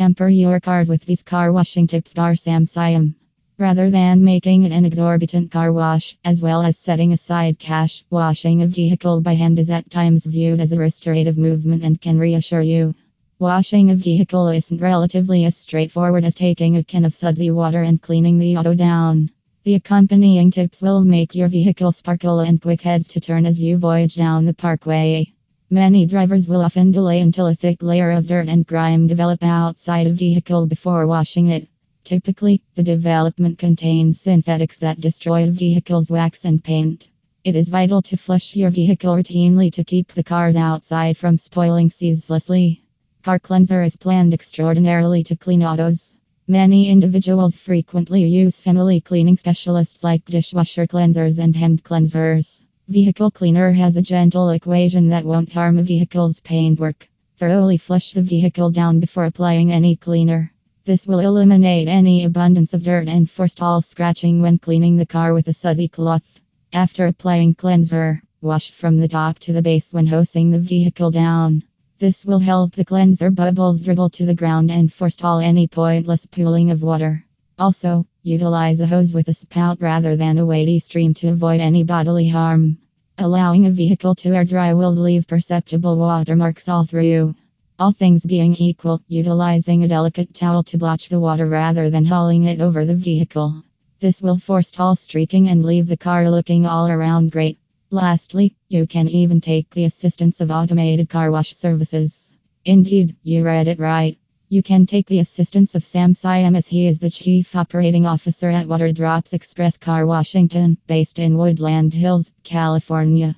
Pamper your cars with these car washing tips by Sam Siam. Rather than making an exorbitant car wash, as well as setting aside cash, washing a vehicle by hand is at times viewed as a restorative movement and can reassure you. Washing a vehicle isn't relatively as straightforward as taking a can of sudsy water and cleaning the auto down. The accompanying tips will make your vehicle sparkle and quick heads to turn as you voyage down the parkway. Many drivers will often delay until a thick layer of dirt and grime develop outside a vehicle before washing it. Typically, the development contains synthetics that destroy a vehicle's wax and paint. It is vital to flush your vehicle routinely to keep the cars outside from spoiling ceaselessly. Car cleanser is planned extraordinarily to clean autos. Many individuals frequently use family cleaning specialists like dishwasher cleansers and hand cleansers. Vehicle cleaner has a gentle equation that won't harm a vehicle's paintwork. Thoroughly flush the vehicle down before applying any cleaner. This will eliminate any abundance of dirt and forestall scratching when cleaning the car with a sudsy cloth. After applying cleanser, wash from the top to the base when hosing the vehicle down. This will help the cleanser bubbles dribble to the ground and forestall any pointless pooling of water. Also, utilize a hose with a spout rather than a weighty stream to avoid any bodily harm. Allowing a vehicle to air dry will leave perceptible watermarks all through. All things being equal, utilizing a delicate towel to blotch the water rather than hauling it over the vehicle. This will forestall streaking and leave the car looking all around great. Lastly, you can even take the assistance of automated car wash services. Indeed, you read it right. You can take the assistance of Sam Siam as he is the Chief Operating Officer at Water Drops Express Car Washington, based in Woodland Hills, California.